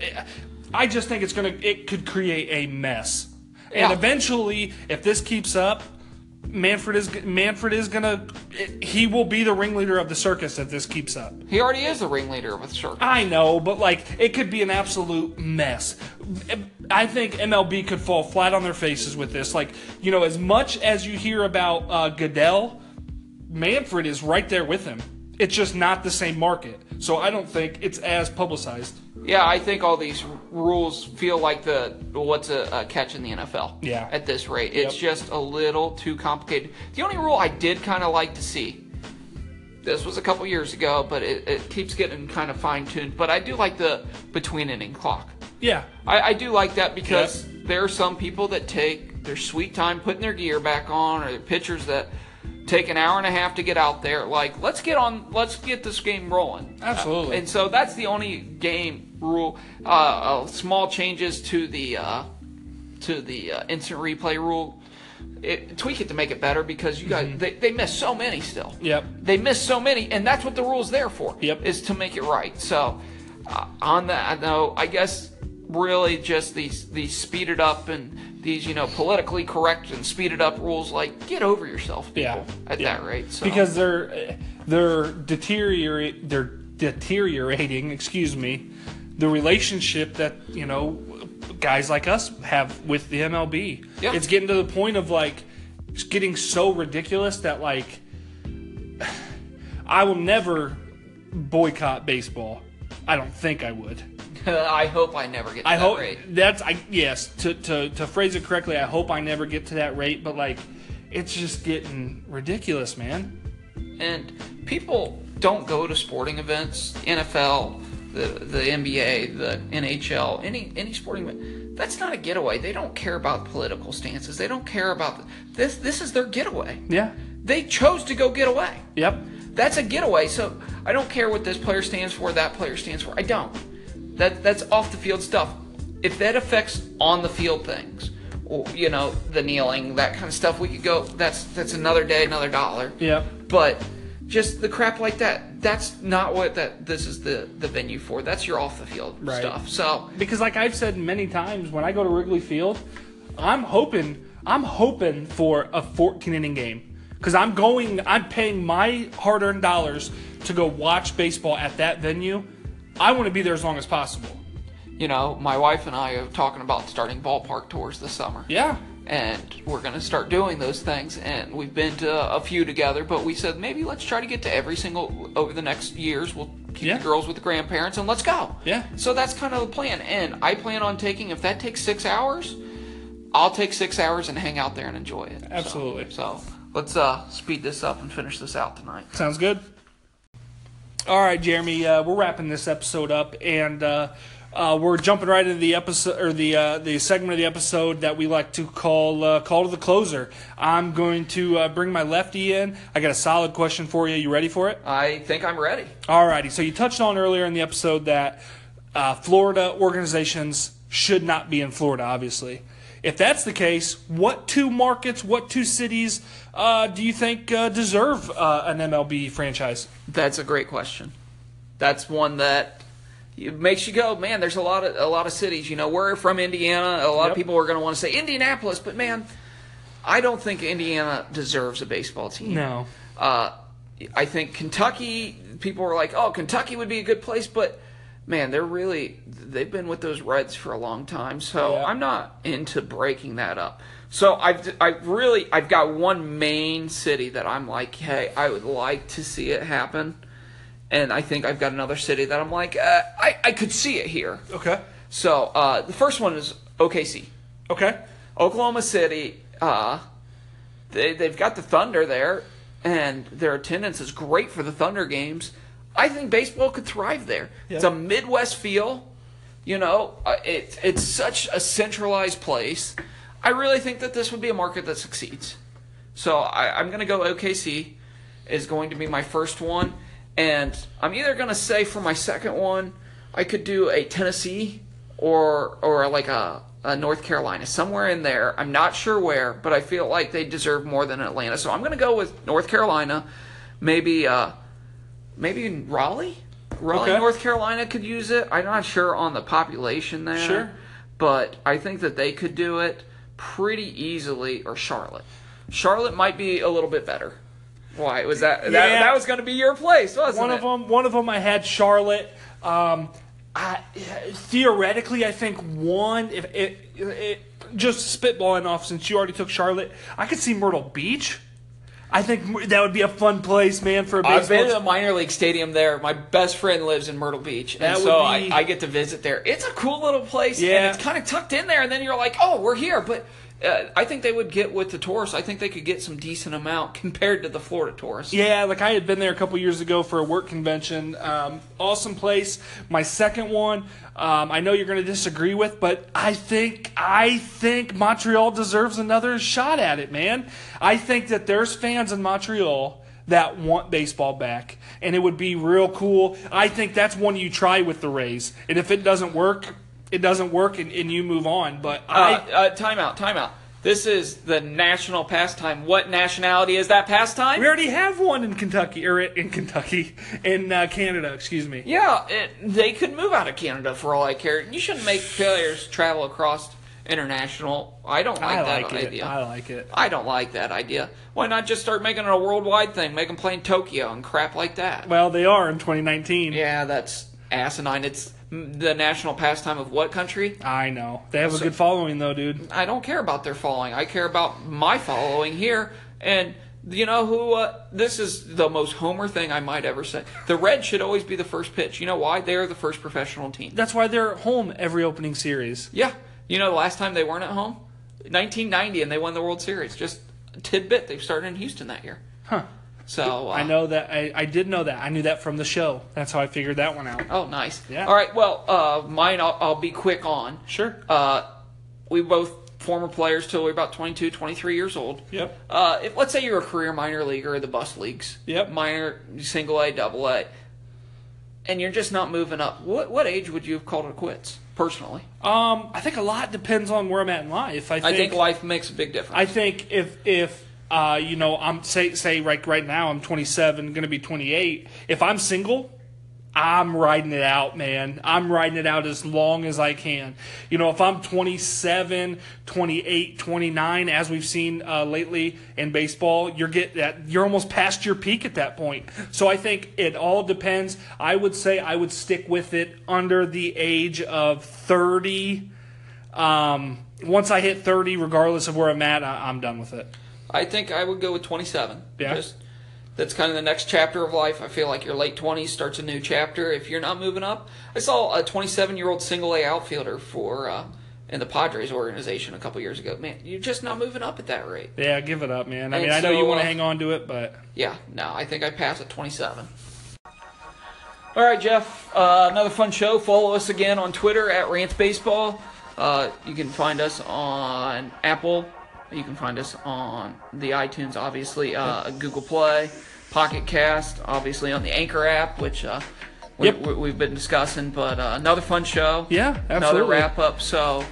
I just think it's gonna it could create a mess, and Yeah. eventually, if this keeps up. Manfred is Manfred is gonna he will be the ringleader of the circus if this keeps up. He already is the ringleader with Circle. I know, but like it could be an absolute mess. I think MLB could fall flat on their faces with this. Like you know, as much as you hear about uh, Goodell, Manfred is right there with him. It's just not the same market, so I don't think it's as publicized. Yeah, I think all these rules feel like the what's a, a catch in the NFL. Yeah. At this rate, it's Yep. just a little too complicated. The only rule I did kind of like to see. This was a couple years ago, but it, it keeps getting kind of fine tuned. But I do like the between inning clock. Yeah, I, I do like that because there are some people that take their sweet time putting their gear back on, or their pitchers that take an hour and a half to get out there. Like, let's get on, let's get this game rolling. Absolutely. Uh, and so that's the only game rule. Uh, uh, small changes to the uh, to the uh, instant replay rule. It, tweak it to make it better because you guys they, they miss so many still. Yep. They miss so many, and that's what the rule's there for. Yep. Is to make it right. So, uh, on that note, I guess really just these these speeded up and these you know politically correct and speeded up rules like get over yourself people Yeah. at Yeah. that rate so because they're they're deteriorate they're deteriorating. Excuse me, the relationship that you know guys like us have with the MLB. Yeah. It's getting to the point of like it's getting so ridiculous that like I will never boycott baseball. I don't think I would. I hope I never get to I that hope rate. that's I yes to, to to phrase it correctly. I hope I never get to that rate, but like it's just getting ridiculous, man. And people don't go to sporting events, NFL, the the NBA, the NHL, any any sporting event. That's not a getaway. They don't care about political stances. They don't care about the, this. This is their getaway. Yeah. They chose to go get away. Yep. That's a getaway. So I don't care what this player stands for, that player stands for. I don't. That that's off the field stuff. If that affects on the field things, or you know, the kneeling, that kind of stuff, we could go. That's that's another day, another dollar. Yep. But just the crap like that, that's not what that this is the the venue for. That's your off the field Right. stuff. So Because like I've said many times, when I go to Wrigley Field, I'm hoping I'm hoping for a 14 inning game because I'm going I'm paying my hard earned dollars to go watch baseball at that venue. I want to be there as long as possible. you know, my wife and I are talking about starting ballpark tours this summer. Yeah. And we're going to start doing those things and we've been to a few together but we said maybe let's try to get to every single over the next years we'll keep Yeah. the girls with the grandparents and let's go Yeah. so that's kind of the plan and i plan on taking if that takes six hours i'll take six hours and hang out there and enjoy it So- Absolutely. so, let's uh speed this up and finish this out tonight Sounds good. All right, Jeremy, uh, we're wrapping this episode up, and uh, Uh, we're jumping right into the episode or the uh, the segment of the episode that we like to call uh, "Call to the Closer." I'm going to uh, bring my lefty in. I got a solid question for you. You ready for it? I think I'm ready. All righty. So you touched on earlier in the episode that uh, Florida organizations should not be in Florida. Obviously, if that's the case, what two markets, what two cities uh, do you think uh, deserve uh, an MLB franchise? That's a great question. That's one that it makes you go, man. There's a lot of a lot of cities. You know, we're from Indiana. A lot Yep. of people are going to want to say Indianapolis, but man, I don't think Indiana deserves a baseball team. No. Uh, I think Kentucky. People were like, "Oh, Kentucky would be a good place," but man, they're really they've been with those Reds for a long time. So Yeah. I'm not into breaking that up. So I've I really I've got one main city that I'm like, hey, I would like to see it happen, and I think I've got another city that I'm like, uh, I I could see it here. Okay. So uh, the first one is OKC. Okay. Oklahoma City, uh, they they've got the Thunder there, and their attendance is great for the Thunder games. I think baseball could thrive there. It's a Midwest feel, you know. Uh, it it's such a centralized place. I really think that this would be a market that succeeds. So I, I'm going to go OKC is going to be my first one, and I'm either going to say for my second one, I could do a Tennessee or or like a, a North Carolina somewhere in there. I'm not sure where, but I feel like they deserve more than Atlanta. So I'm going to go with North Carolina, maybe uh, maybe in Raleigh. Raleigh, Okay. North Carolina could use it. I'm not sure on the population there. Sure. But I think that they could do it pretty easily, or Charlotte. Charlotte might be a little bit better. Why was that? That, Yeah. that was going to be your place, wasn't One it? of them. One of them. I had Charlotte. Um, I, theoretically, I think one. If it, it just spitballing off, since you already took Charlotte, I could see Myrtle Beach. I think that would be a fun place, man, for a baseball. I've been to the minor league stadium there. My best friend lives in Myrtle Beach, and That would so be- I, I get to visit there. It's a cool little place, Yeah. and it's kind of tucked in there. And then you're like, oh, we're here. But uh, I think they would get with the tourists. I think they could get some decent amount compared to the Florida tourists. Yeah, like I had been there a couple years ago for a work convention. Um, awesome place. My second one, um, I know you're going to disagree with, but I think I think Montreal deserves another shot at it, man. I think that there's fans in Montreal that want baseball back, and it would be real cool. I think that's one you try with the Rays, and if it doesn't work, it doesn't work, and, and you move on. But I. Uh, uh, time out, time out. This is the national pastime. What nationality is that pastime? we already have one in Kentucky, or in Kentucky, in uh, Canada, excuse me. Yeah, it, they could move out of Canada for all I care. You shouldn't make players travel across international. I don't like I that like it. idea. I like it. I don't like that idea. Why not just start making it a worldwide thing? Make them play in Tokyo and crap like that. Well, they are in 2019. Yeah, that's asinine. It's the national pastime of what country? I know. They have a good following, though, dude. I don't care about their following. I care about my following here. And you know who? Uh, this is the most homer thing I might ever say. The Reds should always be the first pitch. You know why? They are the first professional team. That's why they're at home every opening series. Yeah. You know the last time they weren't at home? 1990, and they won the World Series. Just tidbit. They started in Houston that year. Huh. So uh, I know that. I, I did know that. I knew that from the show. That's how I figured that one out. Oh, nice. Yeah. All right. Well, uh, mine. I'll, I'll be quick on. Sure. Uh, we both former players till we we're about 22, 23 years old. Yep. Uh, if, let's say you're a career minor leaguer in the bus leagues. Yep. Minor, single A, double A, and you're just not moving up. What what age would you have called it quits? Personally, Um, I think a lot depends on where I'm at in life. I think. I think life makes a big difference. I think if if uh, you know I'm say say right right now I'm 27, going to be 28. If I'm single, I'm riding it out, man. I'm riding it out as long as I can. You know, if I'm 27, 28, 29, as we've seen uh, lately in baseball, you're get that you're almost past your peak at that point. So I think it all depends. I would say I would stick with it under the age of 30. Um, once I hit 30, regardless of where I'm at, I, I'm done with it. I think I would go with 27. Yeah. Just, that's kind of the next chapter of life. I feel like your late 20s starts a new chapter if you're not moving up. I saw a 27 year old single A outfielder for uh, in the Padres organization a couple years ago. Man, you're just not moving up at that rate. Yeah, give it up, man. I And mean, I know so, you want uh, to hang on to it, but Yeah, no, I think I pass at 27. All right, Jeff. Uh, another fun show. Follow us again on Twitter at Rants Baseball. Uh, you can find us on Apple. You can find us on the iTunes, obviously, uh, Google Play, Pocket Cast, obviously on the Anchor app, which uh, we, Yep. we, we've been discussing. But uh, another fun show. Yeah, Another wrap up. So,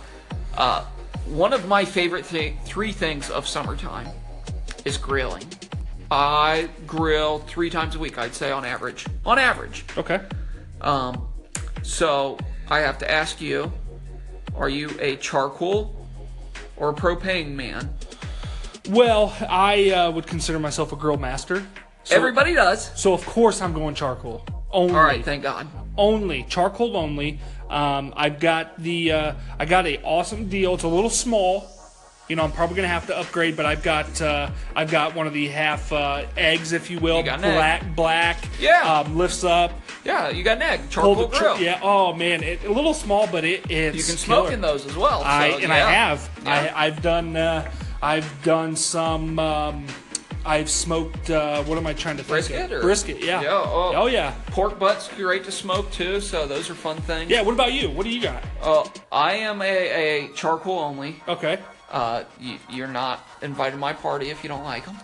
uh, one of my favorite thi- three things of summertime is grilling. I grill three times a week, I'd say on average. On average. Okay. Um, so I have to ask you: Are you a charcoal or a propane man? Well, I uh, would consider myself a grill master. So, Everybody does. So of course I'm going charcoal. Only. All right, thank God. only charcoal only. Um, I've got the uh, I got a awesome deal. It's a little small. You know, I'm probably gonna have to upgrade, but I've got uh, I've got one of the half uh, eggs, if you will, You got an egg. black black. Yeah. Um, lifts up. Yeah, you got an egg, charcoal tr- grill. yeah. Oh man, it, a little small, but it it's You can smoke killer. in those as well. I and yeah. I have. Yeah. I, I've done. Uh, I've done some. Um, I've smoked. Uh, what am I trying to think? Brisket of? or- Brisket. Yeah. Yeah, oh. oh yeah. Pork butts great to smoke too, so those are fun things. Yeah. What about you? What do you got? Uh, I am a, a charcoal only. Okay. Uh, you, you're not invited to my party if you don't like them.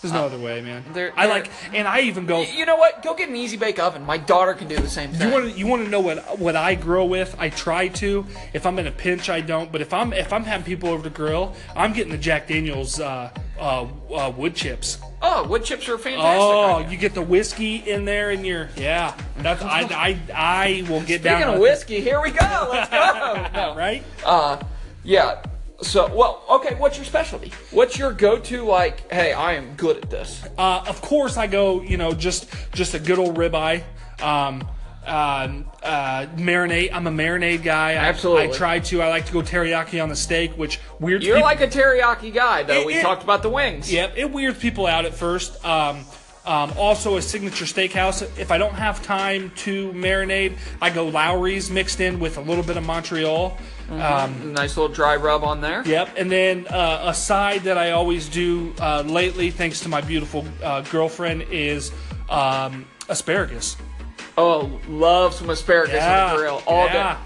There's no other way, man. they're- I they're- like, and I even go. You know what? Go get an easy bake oven. My daughter can do the same thing. You want to you want to know what what I grill with? I try to. If I'm in a pinch, I don't. But if I'm if I'm having people over to grill, I'm getting the Jack Daniel's uh, uh, uh, wood chips. oh, wood chips are fantastic. Oh, idea. you get the whiskey in there, and you're yeah. That's I I I will get down. Speaking of whiskey, here we go. Let's go. No. right? Uh, yeah. So, well, okay. What's your specialty? What's your go-to? Like, hey, I am good at this. Uh, of course, I go. You know, just just a good old ribeye. Um, uh, uh, marinade. I'm a marinade guy. I, Absolutely. I try to. I like to go teriyaki on the steak, which weird. People You're people- like a teriyaki guy, though. It- we it- talked about the wings. Yep, it weirds people out at first. Um, um, also, a signature steakhouse. If I don't have time to marinate, I go Lawry's mixed in with a little bit of Montreal. Um, Nice little dry rub on there. yep, and then uh, a side that I always do uh, lately, thanks to my beautiful uh, girlfriend, is um, asparagus. Oh, love some asparagus on the grill all yeah. day.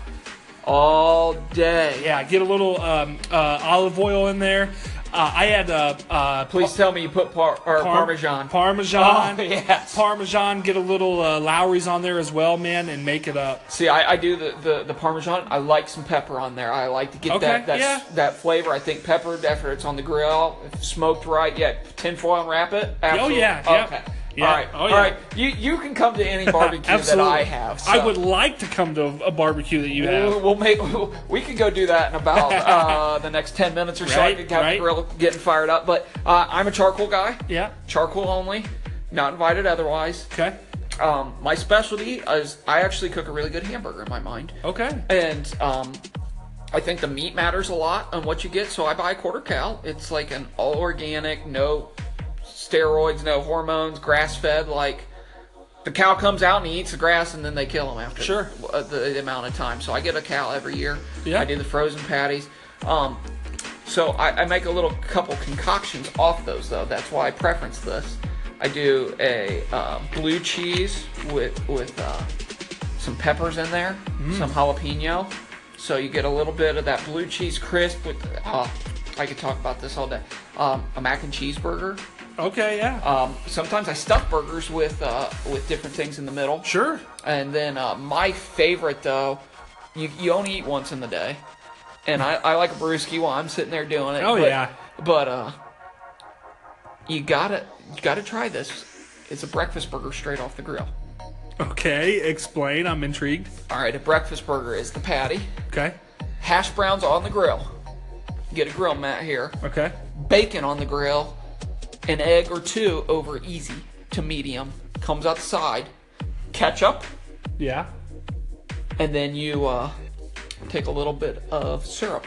All day. Yeah, get a little um, uh, olive oil in there. Uh, I had uh, uh, Please tell me you put par- or Par- parmesan. Parmesan. Oh, yes. Parmesan. Get a little uh, Lawry's on there as well, man, and make it up. See, I, I do the, the, the parmesan. I like some pepper on there. I like to get Okay, that that, yeah. that flavor. I think pepper after it's on the grill, if smoked right. Yeah, tinfoil and wrap it. Absolutely. Oh, yeah, yeah. Okay. Yeah. All right. Oh, yeah. All right. You you can come to any barbecue that I have. I would like to come to a barbecue that you We'll, have. we'll make we could go do that in about uh, the next ten minutes or so. I Right, could have right. the grill getting fired up. But uh, I'm a charcoal guy. Yeah. Charcoal only. Not invited otherwise. Okay. Um, my specialty is I actually cook a really good hamburger in my mind. Okay. And um, I think the meat matters a lot on what you get. So I buy a quarter cow. It's like an all organic, no steroids, no hormones, grass fed. Like the cow comes out and he eats the grass and then they kill him after Sure. uh, the amount of time. So I get a cow every year. Yeah. I do the frozen patties. Um, so I, I make a little couple concoctions off those though. That's why I preference this. I do a uh, blue cheese with with uh, some peppers in there, some jalapeno. So you get a little bit of that blue cheese crisp with. Uh, I could talk about this all day. Um, a mac and cheeseburger. Okay. Yeah. Um, sometimes I stuff burgers with uh, with different things in the middle. sure. And then uh, my favorite though, you, you only eat once in the day, and I, I like a brewski while I'm sitting there doing it. Oh, but, yeah. But uh, you gotta you gotta try this. It's a breakfast burger straight off the grill. Okay. Explain. I'm intrigued. All right, a breakfast burger is the patty, Okay. hash browns on the grill. Get a grill mat here, Okay. bacon on the grill, an egg or two over easy to medium comes outside, ketchup, Yeah. and then you uh, take a little bit of syrup,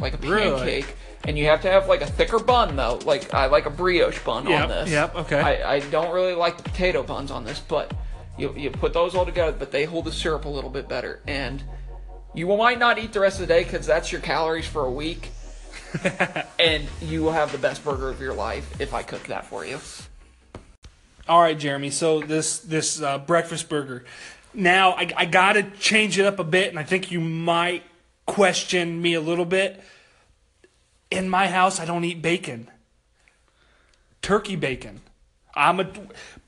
like a Really? pancake, and you have to have like a thicker bun though. Like I like a brioche bun Yep, on this. yep, okay. I, I don't really like the potato buns on this, but you you put those all together, but they hold the syrup a little bit better, and you might not eat the rest of the day because that's your calories for a week. and you will have the best burger of your life if I cook that for you. All right, Jeremy. So this this uh, breakfast burger. Now I, I got to change it up a bit, and I think you might question me a little bit. In my house, I don't eat bacon. Turkey bacon. I'm a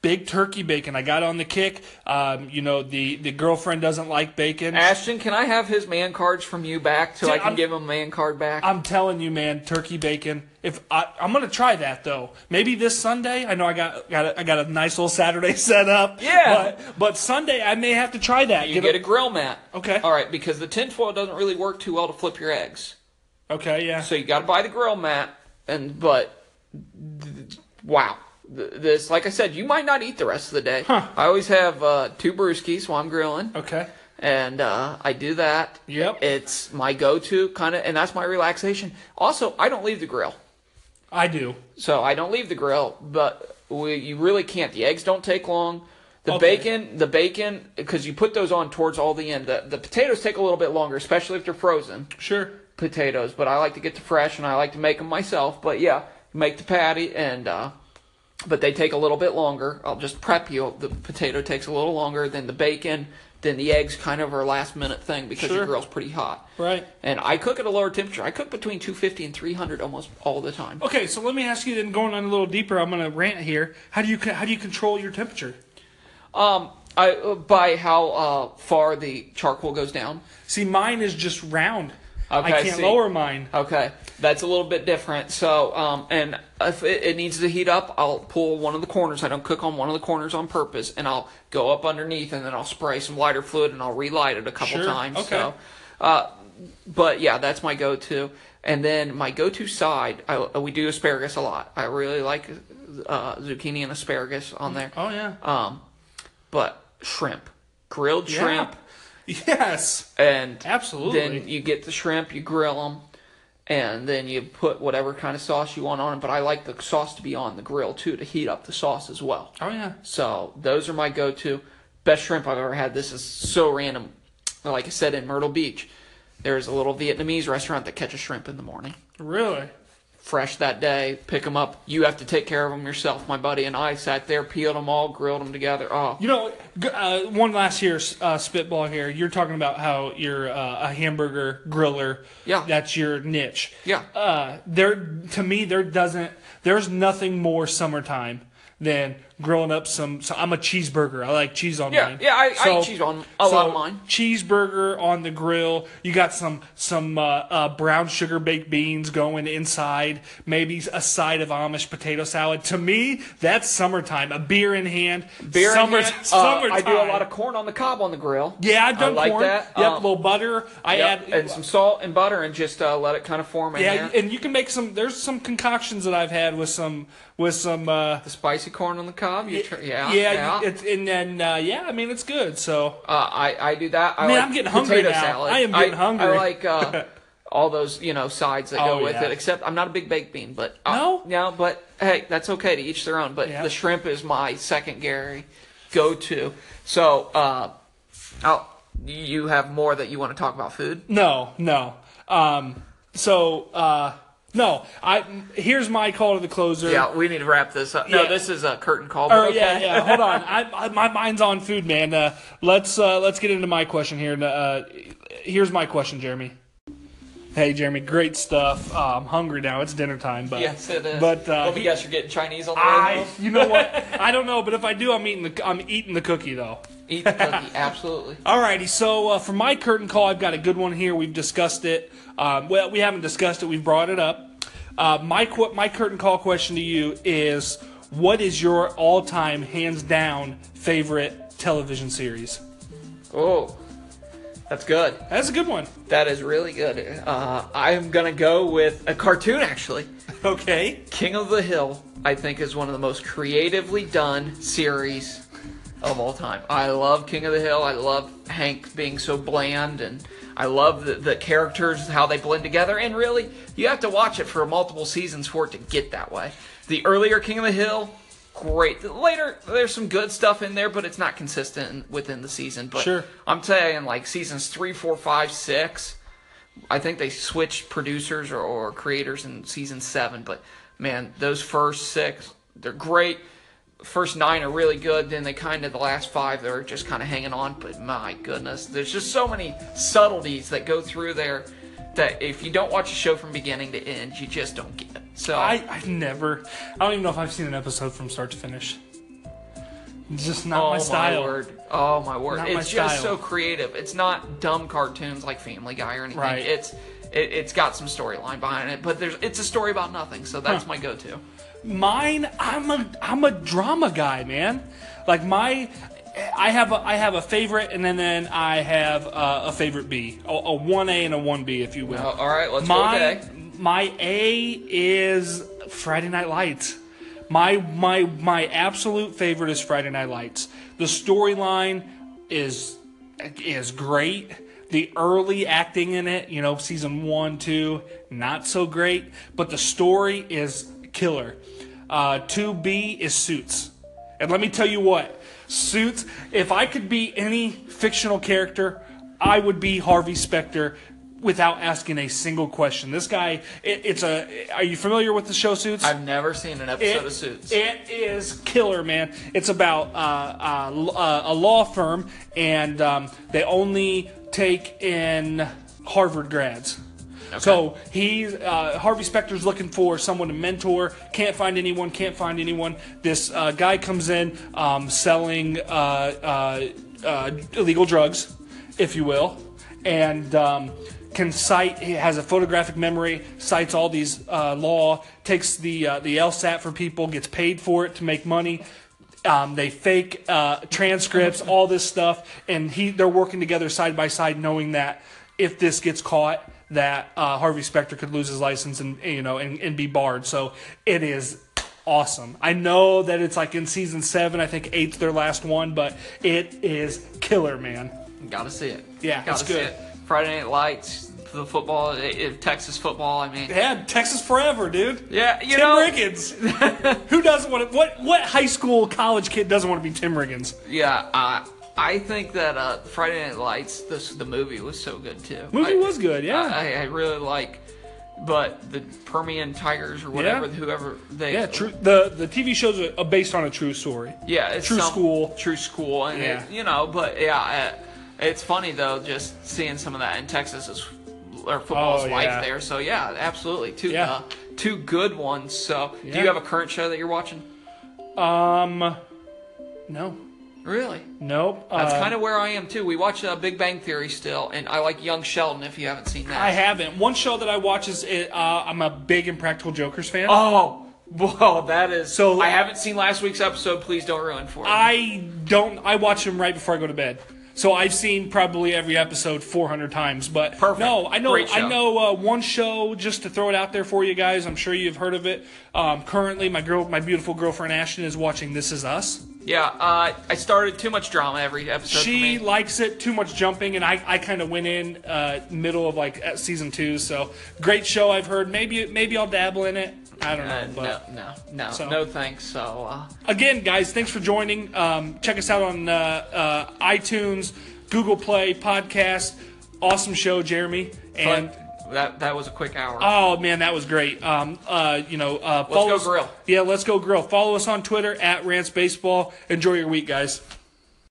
big turkey bacon. I got on the kick. Um, you know, the, the girlfriend doesn't like bacon. Ashton, can I have his man cards from you back so Dude, I can I'm- give him a man card back? I'm telling you, man, turkey bacon. If I, I'm gonna try that though, maybe this Sunday. I know I got got a, I got a nice little Saturday set up. Yeah. but, but Sunday I may have to try that. you Give get it- a grill mat. Okay. All right, because the tinfoil doesn't really work too well to flip your eggs. okay, yeah. So you got to buy the grill mat, and but wow, Th- this like I said, you might not eat the rest of the day. Huh. I always have uh, two brewskis while I'm grilling, Okay. and uh, I do that. Yep. It's my go-to kind of, and that's my relaxation. Also, I don't leave the grill, I do. so I don't leave the grill, but we, you really can't. The eggs don't take long. The Okay. bacon, the bacon, because you put those on towards all the end. The, the potatoes take a little bit longer, especially if they're frozen Sure. potatoes, but I like to get the fresh and I like to make them myself. But yeah, make the patty and uh, but they take a little bit longer. I'll just prep you. The potato takes a little longer than the bacon. Then the eggs kind of are a last minute thing because Sure. your grill's pretty hot. Right. And I cook at a lower temperature. I cook between 250 and 300 almost all the time. Okay, so let me ask you then. Going on a little deeper, I'm gonna rant here. How do you how do you control your temperature? Um, I uh, by how uh, far the charcoal goes down. See, mine is just round. I Okay, can't see. lower mine. Okay, that's a little bit different. So, um, and if it, it needs to heat up, I'll pull one of the corners. I don't cook on one of the corners on purpose, and I'll go up underneath, and then I'll spray some lighter fluid, and I'll relight it a couple Sure, times. okay. So, uh, but yeah, that's my go-to. And then my go-to side, I, we do asparagus a lot. I really like uh, zucchini and asparagus on there. Oh yeah. Um, but shrimp, grilled Yeah. shrimp, Yes. and Absolutely. then you get the shrimp, you grill them, and then you put whatever kind of sauce you want on it. But I like the sauce to be on the grill too to heat up the sauce as well. Oh yeah. So those are my go-to. Best shrimp I've ever had. This is so random. Like I said in Myrtle Beach, there's a little Vietnamese restaurant that catches shrimp in the morning. Really. Fresh that day, pick them up. You have to take care of them yourself. My buddy and I sat there, peeled them all, grilled them together. Oh, You know, uh, one last here, uh, spitball here. You're talking about how you're uh, a hamburger griller. Yeah. That's your niche. Yeah. Uh, there, to me, there doesn't. There's nothing more summertime than grilling up some. So I'm a cheeseburger. I like cheese on Yeah, mine. yeah, I- I eat cheese on a lot of mine. Cheeseburger on the grill. You got some some uh, uh, brown sugar baked beans going inside. Maybe a side of Amish potato salad. To me, that's summertime. A beer in hand. beer in Summer, hand. Uh, summertime. I do a lot of corn on the cob on the grill. Yeah, I've done I like corn. that. Yep, Um, a little butter. I Yep, add and some salt and butter and just uh, let it kind of form in yeah, there. and you can make some. There's some concoctions that I've had with some with some. Uh, the spicy corn on the cob. You tr- yeah, yeah, yeah. It's, and then uh, yeah, I mean it's good. So Uh, I I do that. I Man, like I'm getting hungry potato now. Salad. I am getting hungry. I like uh, all those you know sides that Oh, go with yeah. it. Except I'm not a big baked bean, but uh, No? no, but hey, that's okay to each their own. But Yeah. the shrimp is my second Gary go to. So uh, oh, you have more that you want to talk about food? no, no. Um, so uh, no. I here's my call to the closer. Yeah, we need to wrap this up. No, Yeah. this is a curtain call. But Or, okay. yeah, yeah. Hold on. I, I, my mind's on food, man. Uh, let's uh, let's get into my question here. Uh, here's my question, Jeremy. Hey, Jeremy. Great stuff. Uh, I'm hungry now. It's dinner time. But Yes, it is. But uh, me he- guess, you're getting Chinese on the I, you know what? I don't know, but if I do, I'm eating the I'm eating the cookie though. Eat the cookie, absolutely. Alrighty, so uh, for my curtain call, I've got a good one here. We've discussed it. Um, well, we haven't discussed it. We've brought it up. Uh, my qu- my curtain call question to you is: What is your all-time, hands down, favorite television series? Oh, that's good. That's a good one. That is really good. Uh, I'm gonna go with a cartoon actually. Okay. King of the Hill, I think, is one of the most creatively done series of all time. I love King of the Hill. I love Hank being so bland, and I love the, the characters, how they blend together. And really, you have to watch it for multiple seasons for it to get that way. The earlier King of the Hill, great. Later, there's some good stuff in there, but it's not consistent within the season. But Sure. I'm saying, like seasons three, four, five, six. I think they switched producers or, or creators in season seven, but man, those first six, they're great. first nine are really good. Then they kind of the last five they're just kind of hanging on. But my goodness, there's just so many subtleties that go through there that if you don't watch a show from beginning to end, you just don't get. So I, I've never. I don't even know if I've seen an episode from start to finish. It's just not oh my style. word! Oh my word! Not my it's just style. so creative. It's not dumb cartoons like Family Guy or anything. Right. It's it, it's got some storyline behind it, but there's it's a story about nothing. So that's Huh. my go-to. Mine, I'm a I'm a drama guy, man. Like my, I have a I have a favorite, and then then I have uh, a favorite B, a one A and a one B, if you will. Oh, all right, let's go my with my A is Friday Night Lights. My my my absolute favorite is Friday Night Lights. The storyline is is great. The early acting in it, you know, season one, two, not so great, but the story is killer. Uh, 2B is Suits. And let me tell you what, Suits, if I could be any fictional character, I would be Harvey Specter without asking a single question. This guy, it, it's a. Are you familiar with the show Suits? I've never seen an episode It- of Suits. It is killer, man. It's about uh, uh, a law firm, and um, they only take in Harvard grads. Okay. So he's uh, Harvey Specter's looking for someone to mentor. Can't find anyone. Can't find anyone. This uh, guy comes in um, selling uh, uh, uh, illegal drugs, if you will, and um, can cite. He has a photographic memory. Cites all these uh, law. Takes the uh, the LSAT for people. Gets paid for it to make money. Um, they fake uh, transcripts, all this stuff, and he they're working together side by side, knowing that if this gets caught, that uh, Harvey Specter could lose his license and you know and, and be barred. So it is awesome. I know that it's like in season seven, I think eight's their last one, but it is killer, man. Gotta see it. Yeah, Gotta it's good. It. Friday Night Lights, the football, i- i- Texas football. I mean, Yeah, Texas forever, dude. yeah, you Tim know, Riggins. Who doesn't want to? What what high school college kid doesn't want to be Tim Riggins? yeah. Uh, I think that uh, Friday Night Lights, this the movie was so good too. Movie I- was good, yeah. I, I really like, but the Permian Tigers or whatever, Yeah. whoever they, Yeah, true. The the TV shows are based on a true story. Yeah, it's True some- school. True school, and Yeah. it, you know, but yeah, uh, it's funny though, just seeing some of that in Texas is or football's Oh, life yeah. there. So yeah, absolutely, two Yeah. uh, two good ones. So do you have a current show that you're watching? Um, no, Really? nope. That's Uh, kind of where I am too. We watch uh, Big Bang Theory still, and I like Young Sheldon. If you haven't seen that, I haven't. One show that I watch is uh, I'm a big Impractical Jokers fan. Oh, whoa, that is. So- I haven't seen last week's episode. Please don't ruin for me. I don't. I watch them right before I go to bed. So I've seen probably every episode 400 times. But Perfect. no, I know. I know uh, one show just to throw it out there for you guys. I'm sure you've heard of it. Um, currently, my girl, my beautiful girlfriend Ashton is watching This Is Us. yeah, uh, I started too much drama every episode. She likes it too much jumping, and I, I kind of went in uh, middle of like season two. So great show. I've heard. Maybe maybe I'll dabble in it. I don't know. Uh, but no, no, no, So- no, thanks. So, uh, again, guys, thanks for joining. Um, check us out on uh, uh, iTunes, Google Play, podcast. Awesome show, Jeremy. And but that that was a quick hour. oh man, that was great. Um, uh, you know, uh, Let's go us- grill. Yeah, let's go grill. Follow us on Twitter at Rants Baseball. Enjoy your week, guys.